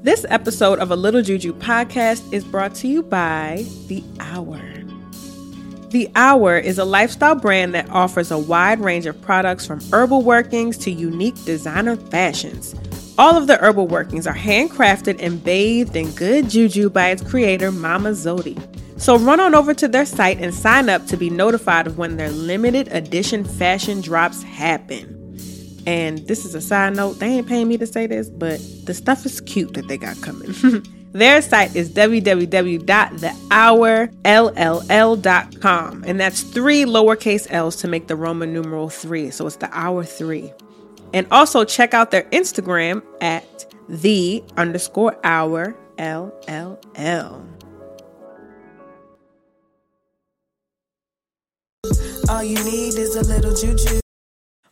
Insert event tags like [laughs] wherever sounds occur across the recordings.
This episode of a Little Juju podcast is brought to you by The Hour. The Hour is a lifestyle brand that offers a wide range of products from herbal workings to unique designer fashions. All of the herbal workings are handcrafted and bathed in good juju by its creator, Mama Zodi. So run on over to their site and sign up to be notified of when their limited edition fashion drops happen. And this is a side note, they ain't paying me to say this, but the stuff is cute that they got coming. [laughs] Their site is www.thehourlll.com, and that's three lowercase l's to make the Roman numeral three. So it's the hour three. And also check out their Instagram at the underscore hour LLL. All you need is a little juju.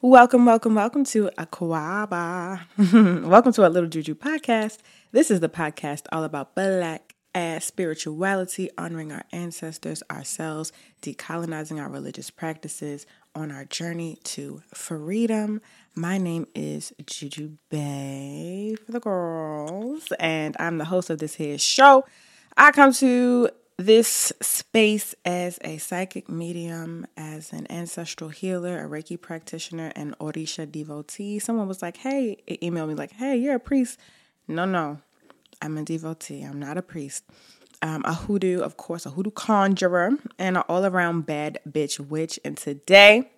Welcome, welcome, welcome to Aquaba. [laughs] welcome to our Little Juju podcast. This is the podcast all about black ass spirituality, honoring our ancestors, ourselves, decolonizing our religious practices on our journey to freedom. My name is Juju Bae for the girls, and I'm the host of this here show. I come to this space as a psychic medium, as an ancestral healer, a Reiki practitioner, and Orisha devotee. Someone was like, hey, it emailed me like, hey, you're a priest. No, no, I'm a devotee. I'm not a priest. Um, a hoodoo, of course, a hoodoo conjurer, and an all around bad bitch witch. And today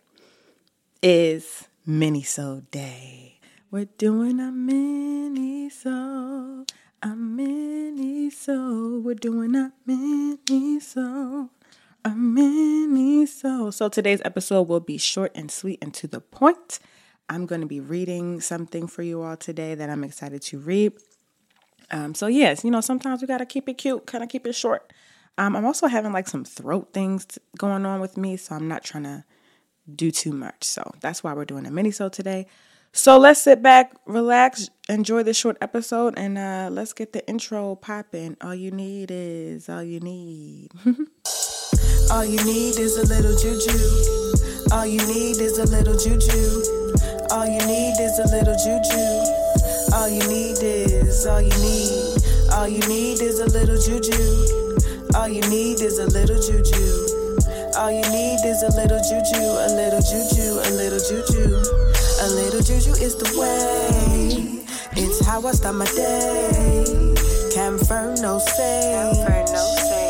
is Minisode day. We're doing a minisode. A so we're doing a minisode a minisode so today's episode will be short and sweet and to the point. I'm going to be reading something for you all today that I'm excited to read. Um, so yes, you know sometimes we got to keep it cute, kind of keep it short. Um, I'm also having like some throat things going on with me, so I'm not trying to do too much. So that's why we're doing a minisode today. So let's sit back, relax, enjoy this short episode, and uh, let's get the intro popping. All you need is all you need. [laughs] All you need is a little juju. All you need is a little juju. All you need is a little juju. All you need is all you need. All you need is a little juju. All you need is a little juju. All you need is a little juju, a little juju, a little juju. A little juju is the way. It's how I start my day. Confirm no say.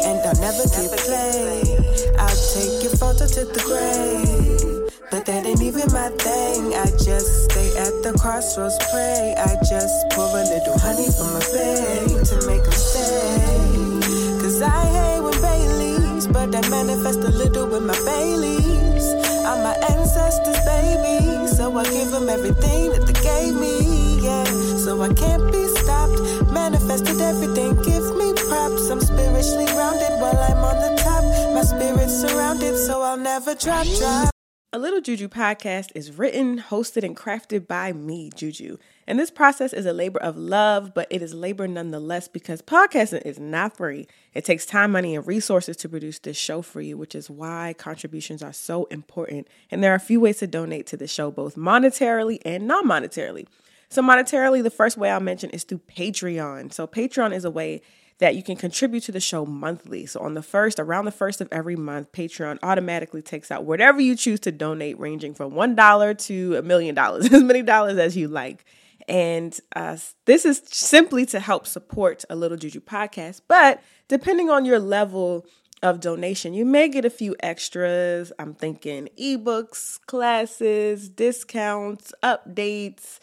And I'll never get played. I'll take your photo to the grave. But that ain't even my thing. I just stay at the crossroads, pray. I just pour a little honey from my babe to make them stay. Cause I hate when Baileys, but I manifest a little with my Baileys. I'm my ancestors, baby. I give them everything that they gave me, yeah. So I can't be stopped. Manifested everything, give me props. I'm spiritually rounded while I'm on the top. My spirit's surrounded, so I'll never drop, drop. Little Juju podcast is written, hosted, and crafted by me, Juju. And this process is a labor of love, but it is labor nonetheless because podcasting is not free. It takes time, money, and resources to produce this show for you, which is why contributions are so important. And there are a few ways to donate to the show, both monetarily and non monetarily. So, monetarily, the first way I'll mention is through Patreon. So, Patreon is a way that you can contribute to the show monthly. So on the first, around the first of every month, Patreon automatically takes out whatever you choose to donate, ranging from $1 to a million dollars, [laughs] as many dollars as you like. And uh, this is simply to help support a Little Juju podcast. But depending on your level of donation, you may get a few extras. I'm thinking ebooks, classes, discounts, updates,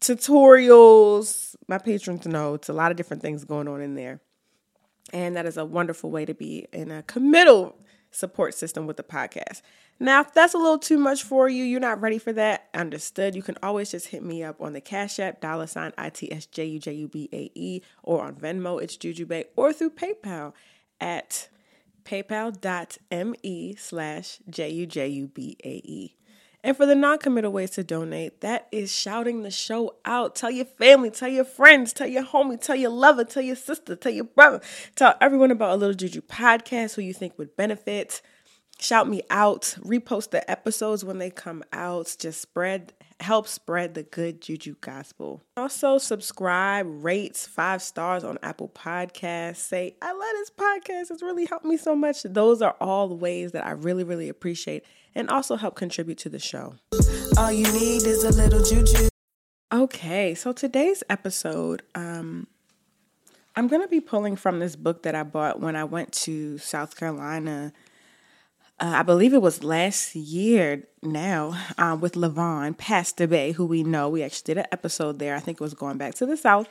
tutorials. My patrons know it's a lot of different things going on in there. And that is a wonderful way to be in a committal support system with the podcast. Now, if that's a little too much for you, you're not ready for that, understood. You can always just hit me up on the Cash App, dollar sign I-T-S-J-U-J-U-B-A-E, or on Venmo, it's Jujubae, or through PayPal at paypal.me slash J-U-J-U-B-A-E. And for the non committal ways to donate, that is shouting the show out. Tell your family, tell your friends, tell your homie, tell your lover, tell your sister, tell your brother, tell everyone about a Little Juju podcast who you think would benefit. Shout me out, repost the episodes when they come out. Just spread help spread the good juju gospel. Also, subscribe, rates, five stars on Apple Podcasts. Say, I love this podcast. It's really helped me so much. Those are all the ways that I really, really appreciate and also help contribute to the show. All you need is a little juju. Okay, so today's episode, um, I'm going to be pulling from this book that I bought when I went to South Carolina uh, I believe it was last year now um, with Levon Pastor Bay, who we know. We actually did an episode there. I think it was going back to the South.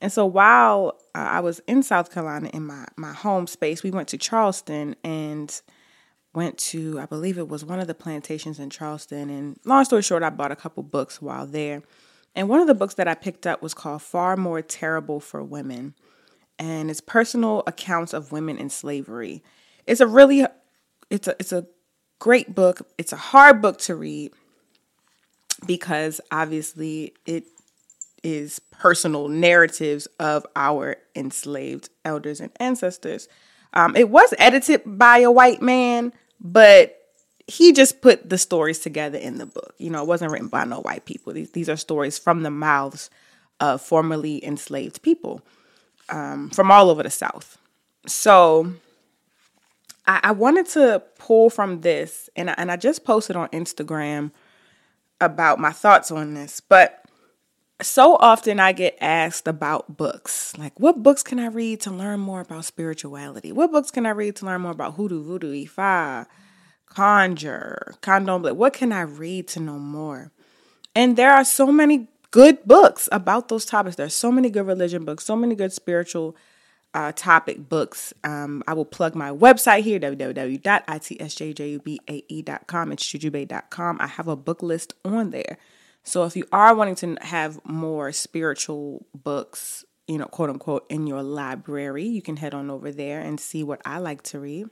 And so while uh, I was in South Carolina in my, my home space, we went to Charleston and went to, I believe it was one of the plantations in Charleston. And long story short, I bought a couple books while there. And one of the books that I picked up was called Far More Terrible for Women. And it's personal accounts of women in slavery. It's a really it's a it's a great book. It's a hard book to read because obviously it is personal narratives of our enslaved elders and ancestors. Um, it was edited by a white man, but he just put the stories together in the book. You know, it wasn't written by no white people. These, these are stories from the mouths of formerly enslaved people um, from all over the South. So I, I wanted to pull from this, and I, and I just posted on Instagram about my thoughts on this, but so often I get asked about books. Like, what books can I read to learn more about spirituality? What books can I read to learn more about hoodoo, voodoo, Ifa, conjure, candomblé? What can I read to know more? And there are so many good books about those topics. There's so many good religion books, so many good spiritual uh, topic books. Um, I will plug my website here, www.itsjujubae.com. It's jujubae.com. I have a book list on there. So if you are wanting to have more spiritual books, you know, quote unquote, in your library, you can head on over there and see what I like to read.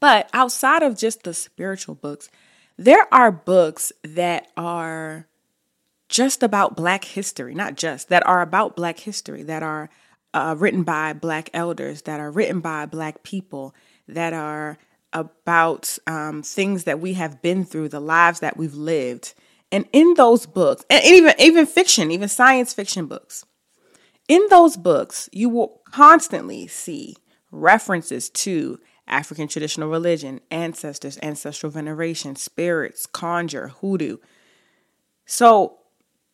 But outside of just the spiritual books, there are books that are just about Black history, not just, that are about Black history, that are uh, written by Black elders, that are written by Black people, that are about um, things that we have been through, the lives that we've lived. And in those books, and even even fiction, even science fiction books, in those books, you will constantly see references to African traditional religion, ancestors, ancestral veneration, spirits, conjure, hoodoo. So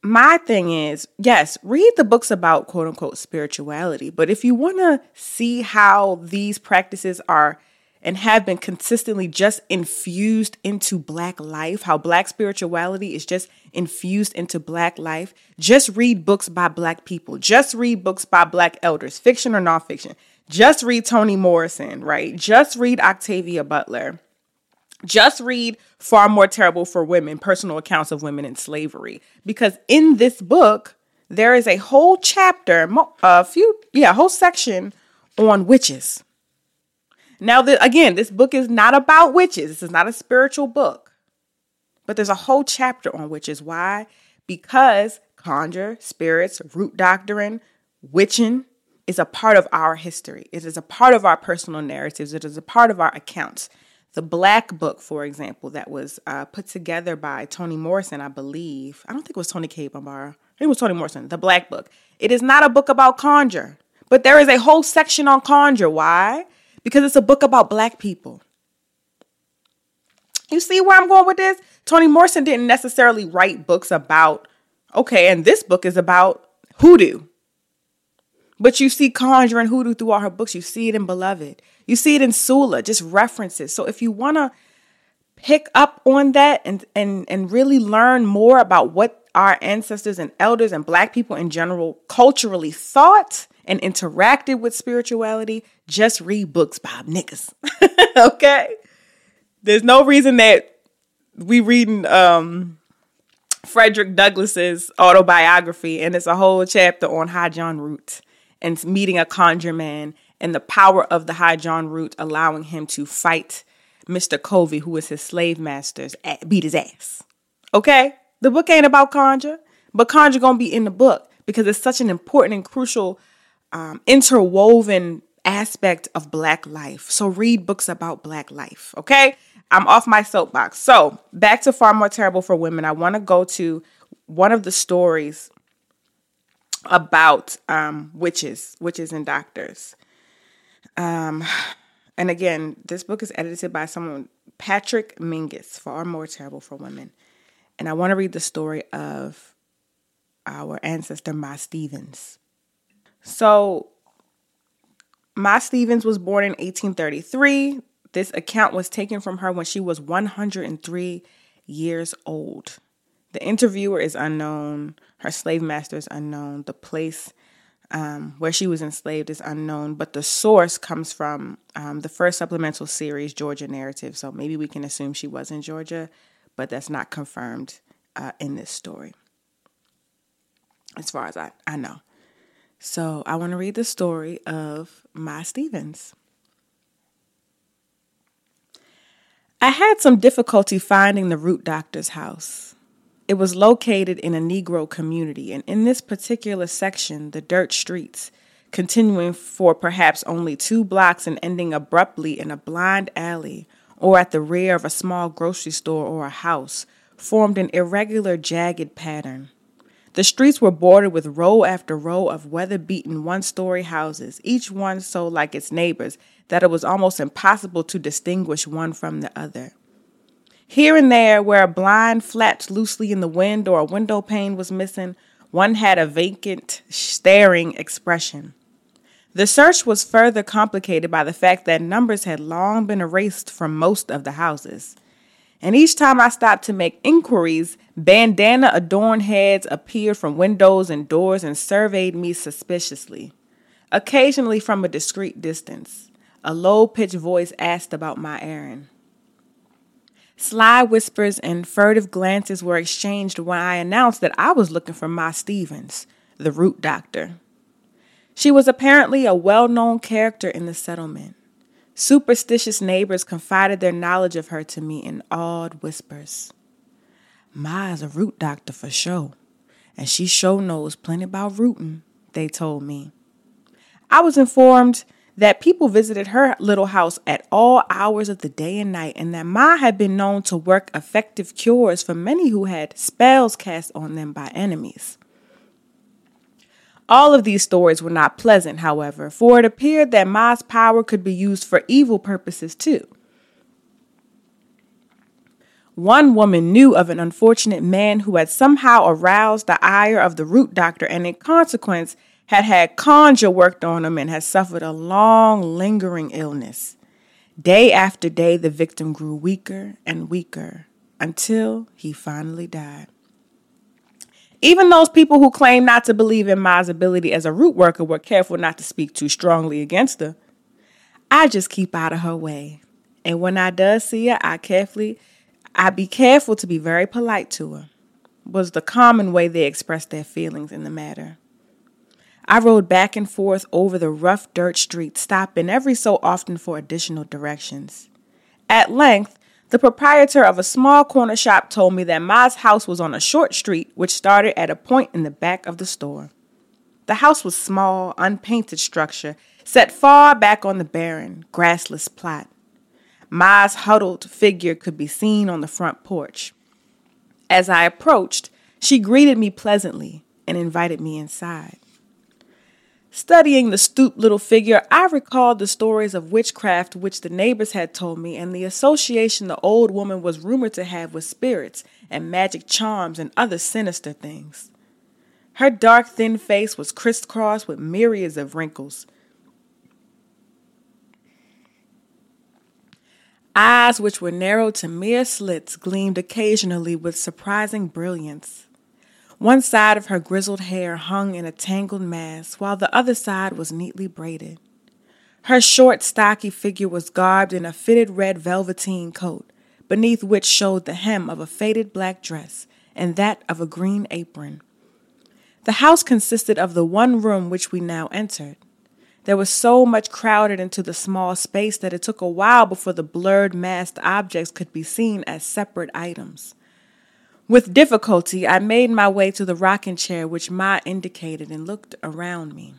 my thing is, yes, read the books about quote unquote spirituality, but if you want to see how these practices are and have been consistently just infused into black life, how black spirituality is just infused into black life, just read books by black people. Just read books by black elders, fiction or nonfiction. Just read Toni Morrison, right? Just read Octavia Butler. Just read Far More Terrible for Women Personal Accounts of Women in Slavery. Because in this book, there is a whole chapter, a few, yeah, a whole section on witches. Now, again, this book is not about witches. This is not a spiritual book. But there's a whole chapter on witches. Why? Because conjure, spirits, root doctrine, witching is a part of our history. It is a part of our personal narratives. It is a part of our accounts. The Black Book, for example, that was uh, put together by Toni Morrison, I believe. I don't think it was Toni Cade Bambara. I it was Toni Morrison. The Black Book. It is not a book about conjure, but there is a whole section on conjure. Why? Because it's a book about Black people. You see where I'm going with this? Toni Morrison didn't necessarily write books about, okay, and this book is about hoodoo. But you see conjure and hoodoo through all her books. You see it in Beloved. You see it in Sula, just references. So if you want to pick up on that and, and, and really learn more about what our ancestors and elders and black people in general culturally thought and interacted with spirituality, just read books by niggas. [laughs] okay? There's no reason that we reading um Frederick Douglass's autobiography and it's a whole chapter on High John Root and meeting a conjure man and the power of the High John root allowing him to fight Mr. Covey, who was his slave master's, beat his ass. Okay? The book ain't about conjure, but conjure gonna be in the book because it's such an important and crucial um, interwoven aspect of Black life. So read books about Black life, okay? I'm off my soapbox. So back to Far More Terrible for Women. I want to go to one of the stories about um, witches, witches and doctors. Um, and again, this book is edited by someone, Patrick Minges, Far More Terrible for Women. And I want to read the story of our ancestor, Ma Stevens. So, Ma Stevens was born in 1833. This account was taken from her when she was 103 years old. The interviewer is unknown. Her slave master is unknown. The place um, where she was enslaved is unknown, but the source comes from um, the first supplemental series, Georgia Narrative. So maybe we can assume she was in Georgia, but that's not confirmed uh, in this story, as far as I, I know. So I want to read the story of Ma Stevens. I had some difficulty finding the root doctor's house. It was located in a Negro community, and in this particular section, the dirt streets, continuing for perhaps only two blocks and ending abruptly in a blind alley or at the rear of a small grocery store or a house, formed an irregular, jagged pattern. The streets were bordered with row after row of weather beaten one story houses, each one so like its neighbors that it was almost impossible to distinguish one from the other. Here and there, where a blind flapped loosely in the wind or a window pane was missing, one had a vacant, staring expression. The search was further complicated by the fact that numbers had long been erased from most of the houses. And each time I stopped to make inquiries, bandana adorned heads appeared from windows and doors and surveyed me suspiciously. Occasionally, from a discreet distance, a low pitched voice asked about my errand. Sly whispers and furtive glances were exchanged when I announced that I was looking for Ma Stevens, the root doctor. She was apparently a well known character in the settlement. Superstitious neighbors confided their knowledge of her to me in awed whispers. Ma is a root doctor for sure, and she sure knows plenty about rooting, they told me. I was informed that people visited her little house at all hours of the day and night, and that Ma had been known to work effective cures for many who had spells cast on them by enemies. All of these stories were not pleasant, however, for it appeared that Ma's power could be used for evil purposes too. One woman knew of an unfortunate man who had somehow aroused the ire of the root doctor and, in consequence, had had conjure worked on him and had suffered a long, lingering illness. Day after day, the victim grew weaker and weaker until he finally died. Even those people who claim not to believe in Ma's ability as a root worker were careful not to speak too strongly against her. I just keep out of her way. And when I does see her, I carefully I be careful to be very polite to her, was the common way they expressed their feelings in the matter. I rode back and forth over the rough dirt street, stopping every so often for additional directions. At length, the proprietor of a small corner shop told me that Ma's house was on a short street which started at a point in the back of the store. The house was small, unpainted structure set far back on the barren, grassless plot. Ma's huddled figure could be seen on the front porch. As I approached, she greeted me pleasantly and invited me inside. Studying the stooped little figure, I recalled the stories of witchcraft which the neighbors had told me and the association the old woman was rumored to have with spirits and magic charms and other sinister things. Her dark, thin face was crisscrossed with myriads of wrinkles. Eyes which were narrowed to mere slits gleamed occasionally with surprising brilliance. One side of her grizzled hair hung in a tangled mass, while the other side was neatly braided. Her short, stocky figure was garbed in a fitted red velveteen coat, beneath which showed the hem of a faded black dress and that of a green apron. The house consisted of the one room which we now entered. There was so much crowded into the small space that it took a while before the blurred, masked objects could be seen as separate items. With difficulty, I made my way to the rocking chair which Ma indicated and looked around me.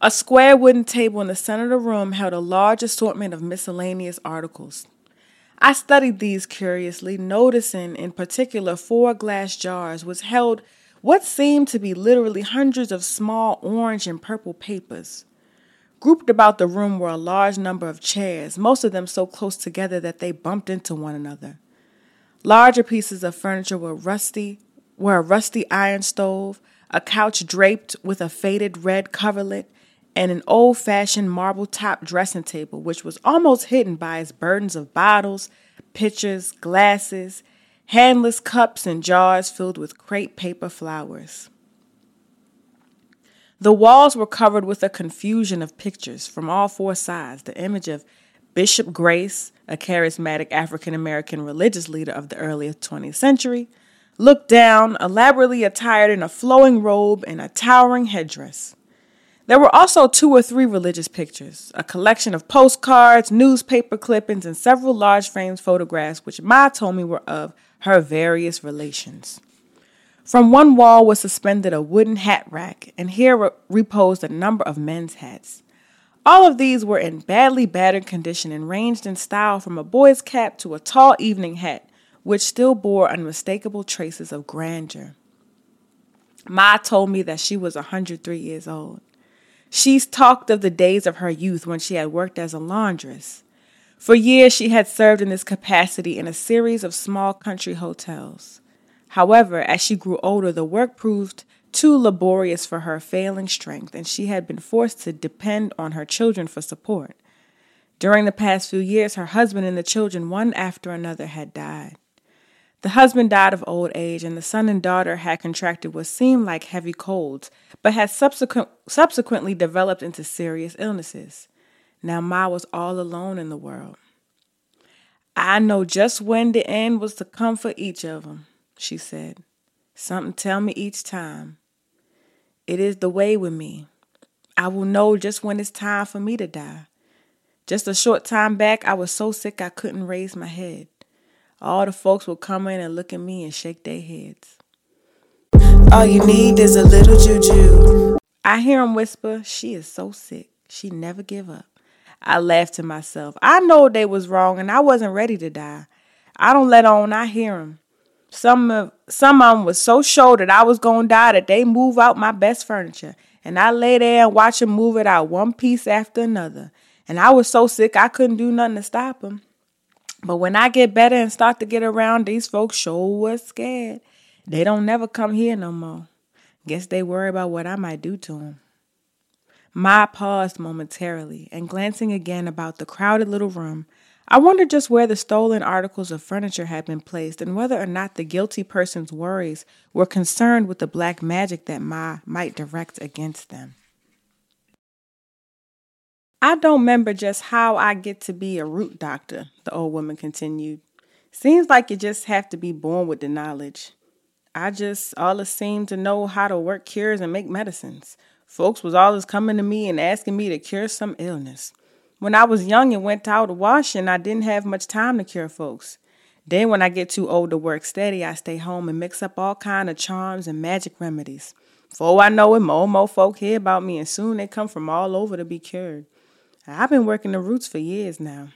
A square wooden table in the center of the room held a large assortment of miscellaneous articles. I studied these curiously, noticing in particular four glass jars which held what seemed to be literally hundreds of small orange and purple papers. Grouped about the room were a large number of chairs, most of them so close together that they bumped into one another. Larger pieces of furniture were rusty, were a rusty iron stove, a couch draped with a faded red coverlet, and an old fashioned marble top dressing table, which was almost hidden by its burdens of bottles, pitchers, glasses, handless cups, and jars filled with crepe paper flowers. The walls were covered with a confusion of pictures from all four sides the image of Bishop Grace, a charismatic African American religious leader of the early 20th century, looked down, elaborately attired in a flowing robe and a towering headdress. There were also two or three religious pictures, a collection of postcards, newspaper clippings, and several large framed photographs, which Ma told me were of her various relations. From one wall was suspended a wooden hat rack, and here reposed a number of men's hats. All of these were in badly battered condition and ranged in style from a boy's cap to a tall evening hat, which still bore unmistakable traces of grandeur. Ma told me that she was a 103 years old. She's talked of the days of her youth when she had worked as a laundress. For years, she had served in this capacity in a series of small country hotels. However, as she grew older, the work proved too laborious for her failing strength, and she had been forced to depend on her children for support. During the past few years, her husband and the children, one after another, had died. The husband died of old age, and the son and daughter had contracted what seemed like heavy colds, but had subsequent, subsequently developed into serious illnesses. Now Ma was all alone in the world. I know just when the end was to come for each of them, she said. Something tell me each time. It is the way with me. I will know just when it's time for me to die. Just a short time back, I was so sick I couldn't raise my head. All the folks would come in and look at me and shake their heads. All you need is a little juju. I hear him whisper, She is so sick. She never give up. I laugh to myself. I know they was wrong and I wasn't ready to die. I don't let on I hear them. Some of some of them was so sure that I was gonna die that they move out my best furniture, and I lay there and watch them move it out one piece after another. And I was so sick I couldn't do nothing to stop them. But when I get better and start to get around, these folks sure was scared. They don't never come here no more. Guess they worry about what I might do to them. Ma paused momentarily, and glancing again about the crowded little room, I wondered just where the stolen articles of furniture had been placed and whether or not the guilty person's worries were concerned with the black magic that Ma might direct against them. I don't remember just how I get to be a root doctor, the old woman continued. Seems like you just have to be born with the knowledge. I just always seem to know how to work cures and make medicines. Folks was always coming to me and asking me to cure some illness. When I was young and went out washing, I didn't have much time to cure folks. Then when I get too old to work steady, I stay home and mix up all kind of charms and magic remedies. For I know it, more and more folk hear about me, and soon they come from all over to be cured. I've been working the roots for years now.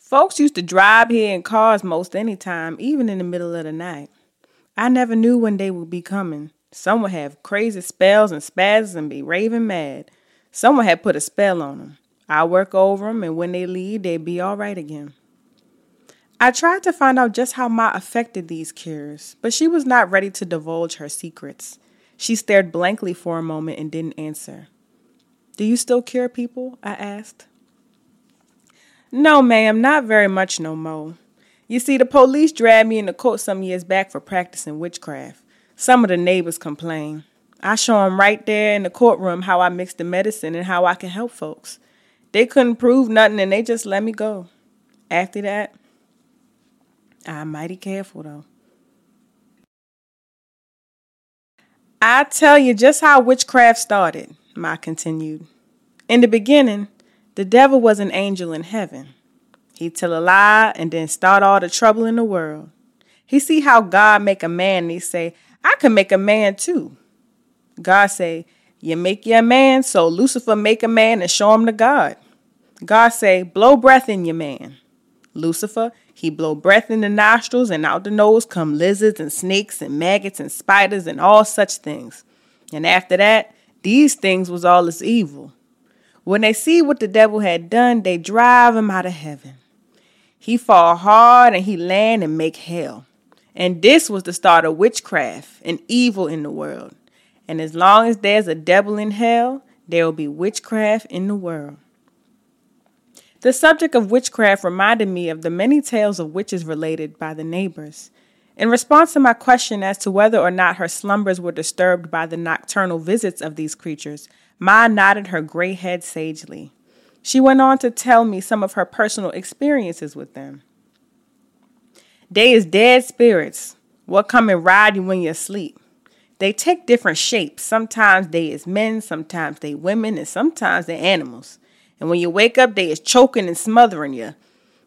Folks used to drive here in cars most any time, even in the middle of the night. I never knew when they would be coming. Some would have crazy spells and spasms and be raving mad. Someone had put a spell on them. I work over them, and when they leave, they'd be all right again. I tried to find out just how Ma affected these cures, but she was not ready to divulge her secrets. She stared blankly for a moment and didn't answer. Do you still cure people? I asked. No, ma'am, not very much no more. You see, the police dragged me into court some years back for practicing witchcraft. Some of the neighbors complained. I show 'em right there in the courtroom how I mix the medicine and how I can help folks. They couldn't prove nothing and they just let me go. After that, I'm mighty careful though. I tell you just how witchcraft started. Ma continued. In the beginning, the devil was an angel in heaven. He'd tell a lie and then start all the trouble in the world. He see how God make a man and he say, I can make a man too. God say, You make your man, so Lucifer make a man and show him to God. God say, blow breath in your man. Lucifer, he blow breath in the nostrils, and out the nose come lizards and snakes and maggots and spiders and all such things. And after that, these things was all as evil. When they see what the devil had done, they drive him out of heaven. He fall hard and he land and make hell. And this was the start of witchcraft and evil in the world. And as long as there's a devil in hell, there will be witchcraft in the world. The subject of witchcraft reminded me of the many tales of witches related by the neighbors. In response to my question as to whether or not her slumbers were disturbed by the nocturnal visits of these creatures, Ma nodded her gray head sagely. She went on to tell me some of her personal experiences with them. They is dead spirits, what come and ride you when you're asleep. They take different shapes. Sometimes they is men, sometimes they women, and sometimes they animals. And when you wake up, they is choking and smothering you.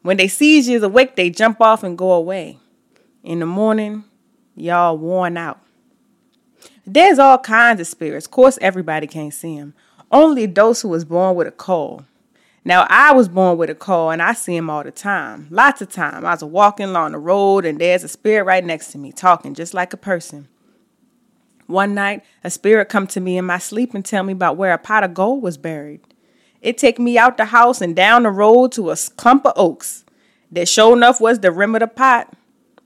When they sees you awake, they jump off and go away. In the morning, y'all worn out. There's all kinds of spirits. Of course, everybody can't see them. Only those who was born with a cold. Now, I was born with a cold and I see him all the time. Lots of time. I was walking along the road and there's a spirit right next to me talking just like a person. One night, a spirit come to me in my sleep and tell me about where a pot of gold was buried. It take me out the house and down the road to a clump of oaks. That sure enough was the rim of the pot.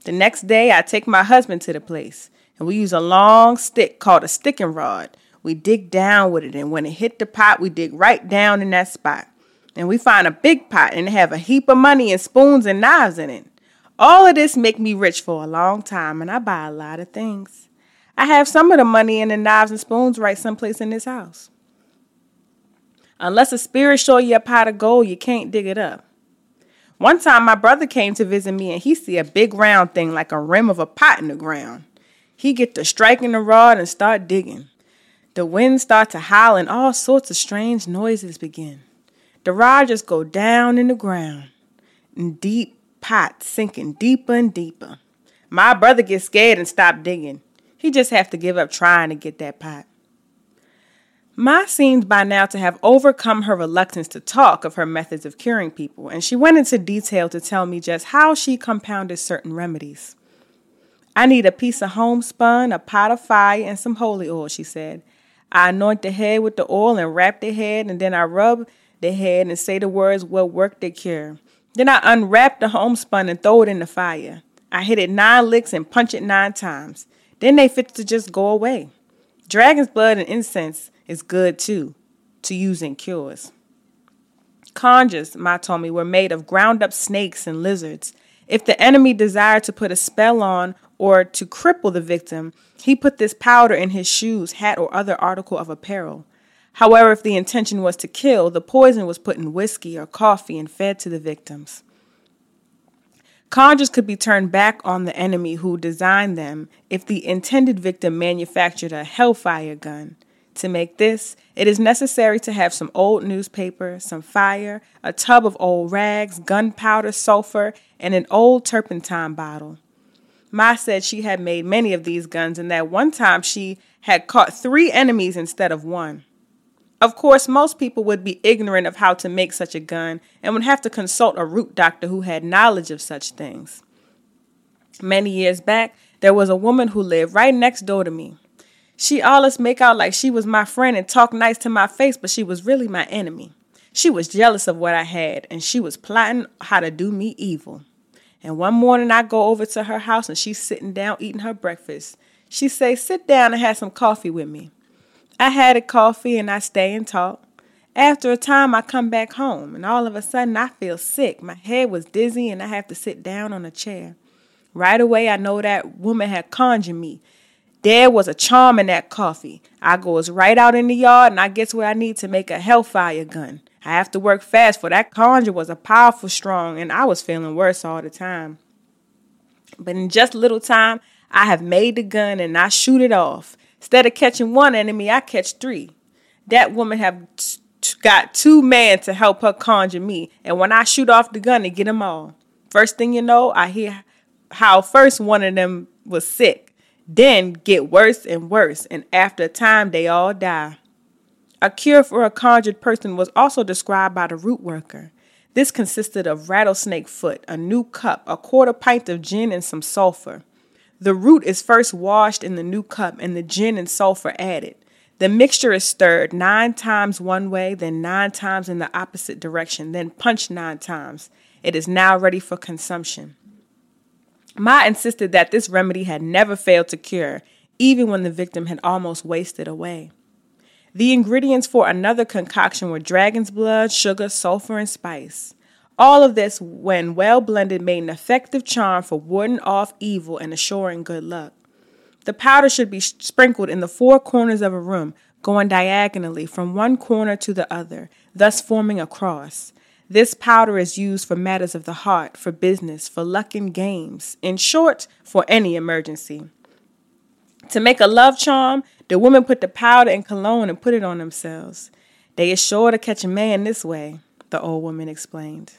The next day, I take my husband to the place, and we use a long stick called a sticking rod. We dig down with it, and when it hit the pot, we dig right down in that spot. And we find a big pot and have a heap of money and spoons and knives in it. All of this make me rich for a long time, and I buy a lot of things. I have some of the money and the knives and spoons right someplace in this house. Unless a spirit show you a pot of gold, you can't dig it up. One time my brother came to visit me and he see a big round thing like a rim of a pot in the ground. He get to striking the rod and start digging. The wind start to howl and all sorts of strange noises begin. The rod just go down in the ground. And deep pot sinking deeper and deeper. My brother gets scared and stop digging. He just have to give up trying to get that pot. Ma seemed by now to have overcome her reluctance to talk of her methods of curing people, and she went into detail to tell me just how she compounded certain remedies. I need a piece of homespun, a pot of fire, and some holy oil, she said. I anoint the head with the oil and wrap the head, and then I rub the head and say the words what work the cure. Then I unwrap the homespun and throw it in the fire. I hit it nine licks and punch it nine times. Then they fit to just go away. Dragon's blood and incense is good too, to use in cures. Conjures, Ma told me, were made of ground up snakes and lizards. If the enemy desired to put a spell on or to cripple the victim, he put this powder in his shoes, hat, or other article of apparel. However, if the intention was to kill, the poison was put in whiskey or coffee and fed to the victims. Conjures could be turned back on the enemy who designed them if the intended victim manufactured a hellfire gun. To make this, it is necessary to have some old newspaper, some fire, a tub of old rags, gunpowder, sulfur, and an old turpentine bottle. Ma said she had made many of these guns and that one time she had caught three enemies instead of one. Of course, most people would be ignorant of how to make such a gun and would have to consult a root doctor who had knowledge of such things. Many years back, there was a woman who lived right next door to me. She always make out like she was my friend and talk nice to my face, but she was really my enemy. She was jealous of what I had, and she was plotting how to do me evil. And one morning I go over to her house and she's sitting down eating her breakfast. She say, "Sit down and have some coffee with me." I had a coffee and I stay and talk. After a time, I come back home and all of a sudden I feel sick. My head was dizzy and I have to sit down on a chair. Right away, I know that woman had conjured me. There was a charm in that coffee. I goes right out in the yard and I gets what I need to make a hellfire gun. I have to work fast for that conjure was a powerful strong and I was feeling worse all the time. But in just a little time, I have made the gun and I shoot it off. Instead of catching one enemy, I catch three. That woman have t- got two men to help her conjure me, and when I shoot off the gun, they get them all. First thing you know, I hear how first one of them was sick, then get worse and worse, and after a time, they all die. A cure for a conjured person was also described by the root worker. This consisted of rattlesnake foot, a new cup, a quarter pint of gin, and some sulfur. The root is first washed in the new cup and the gin and sulfur added. The mixture is stirred nine times one way, then nine times in the opposite direction, then punched nine times. It is now ready for consumption. Ma insisted that this remedy had never failed to cure, even when the victim had almost wasted away. The ingredients for another concoction were dragon's blood, sugar, sulfur, and spice. All of this, when well blended, made an effective charm for warding off evil and assuring good luck. The powder should be sprinkled in the four corners of a room, going diagonally from one corner to the other, thus forming a cross. This powder is used for matters of the heart, for business, for luck and games, in short, for any emergency. To make a love charm, the women put the powder in cologne and put it on themselves. They is sure to catch a man this way, the old woman explained.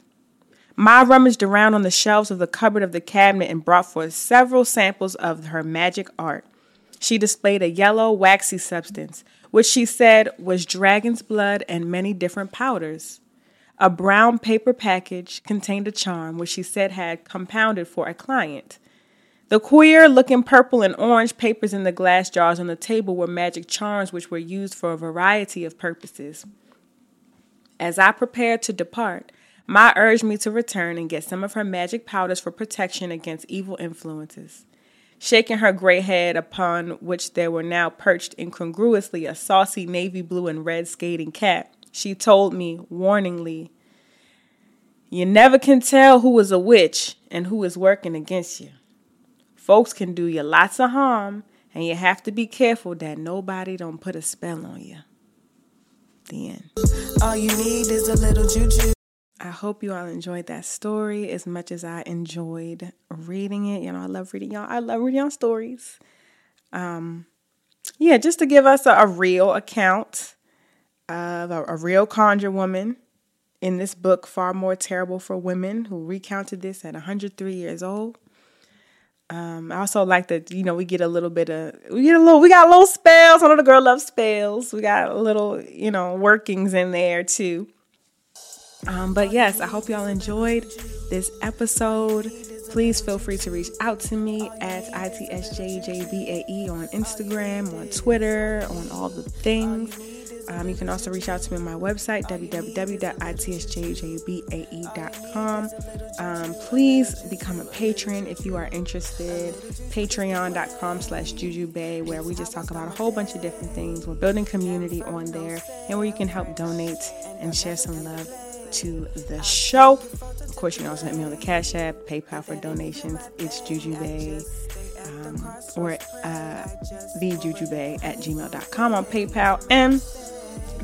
Ma rummaged around on the shelves of the cupboard of the cabinet and brought forth several samples of her magic art. She displayed a yellow, waxy substance, which she said was dragon's blood and many different powders. A brown paper package contained a charm which she said had compounded for a client. The queer looking purple and orange papers in the glass jars on the table were magic charms which were used for a variety of purposes. As I prepared to depart, Ma urged me to return and get some of her magic powders for protection against evil influences. Shaking her gray head, upon which there were now perched incongruously a saucy navy blue and red skating cap, she told me warningly, You never can tell who is a witch and who is working against you. Folks can do you lots of harm, and you have to be careful that nobody don't put a spell on you. The end. All you need is a little juju. I hope you all enjoyed that story as much as I enjoyed reading it. You know, I love reading y'all. I love reading y'all stories. Um, yeah, just to give us a, a real account of a, a real conjure woman in this book, Far More Terrible for Women, who recounted this at 103 years old. Um, I also like that, you know, we get a little bit of, we get a little, we got little spells. I know the girl loves spells. We got a little, you know, workings in there too. Um, but yes, I hope y'all enjoyed this episode. Please feel free to reach out to me at ITSJJBAE on Instagram, on Twitter, on all the things. Um, you can also reach out to me on my website, www.itsjujubae.com. Um, please become a patron if you are interested. Patreon.com slash jujubae, where we just talk about a whole bunch of different things. We're building community on there, and where you can help donate and share some love to the show. Of course, you can also hit me on the Cash App, PayPal for donations. It's jujubae. Um, or uh, thejujubae at gmail.com on PayPal. And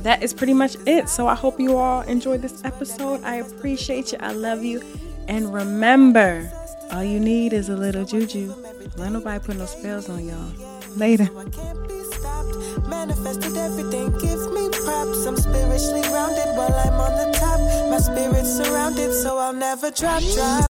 that is pretty much it. So I hope you all enjoyed this episode. I appreciate you. I love you. And remember, all you need is a little juju. Let nobody put no spells on y'all. Later. Manifested everything, give me props. I'm spiritually grounded while I'm on the top. My spirit's surrounded, so I'll never drop, drop.